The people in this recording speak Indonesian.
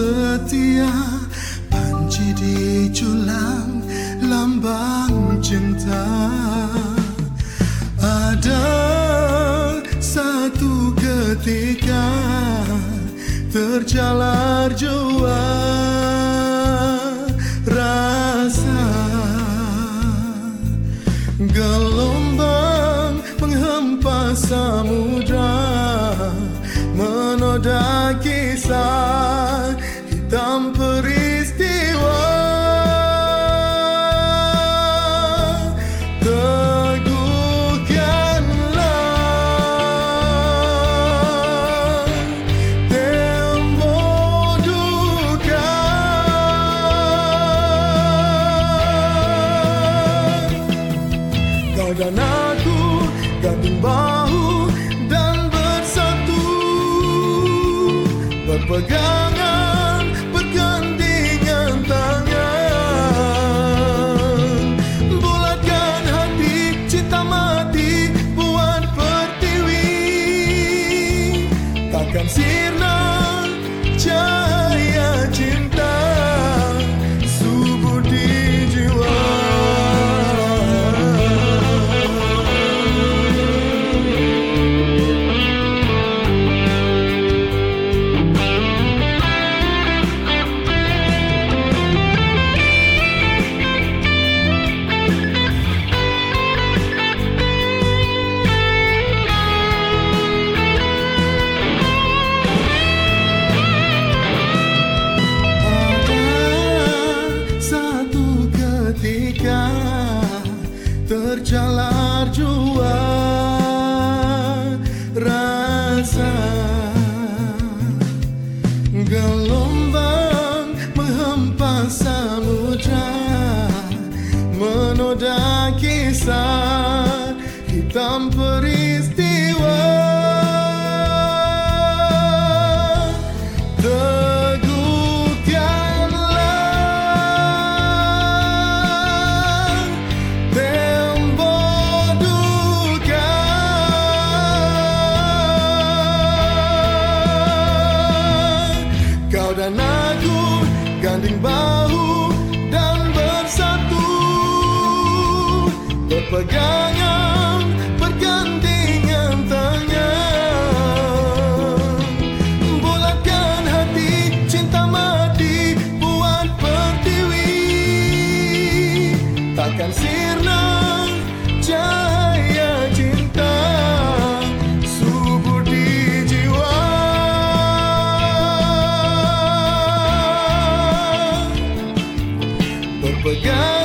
setia. Panci di culang lambang cinta. Ada satu ketika Terjalar jua rasa. Gelombang menghempas samudra Menoda dan aku gandeng bahu dan bersatu. Berpegangan bergandingan tangan. Bulatkan hati cinta mati buat pertiwi. Takkan sirna terjalar jua rasa gelombang menghempas samudra menoda kisah hitam peristiwa Kau dan aku ganding bahu dan bersatu. Berpegang begun.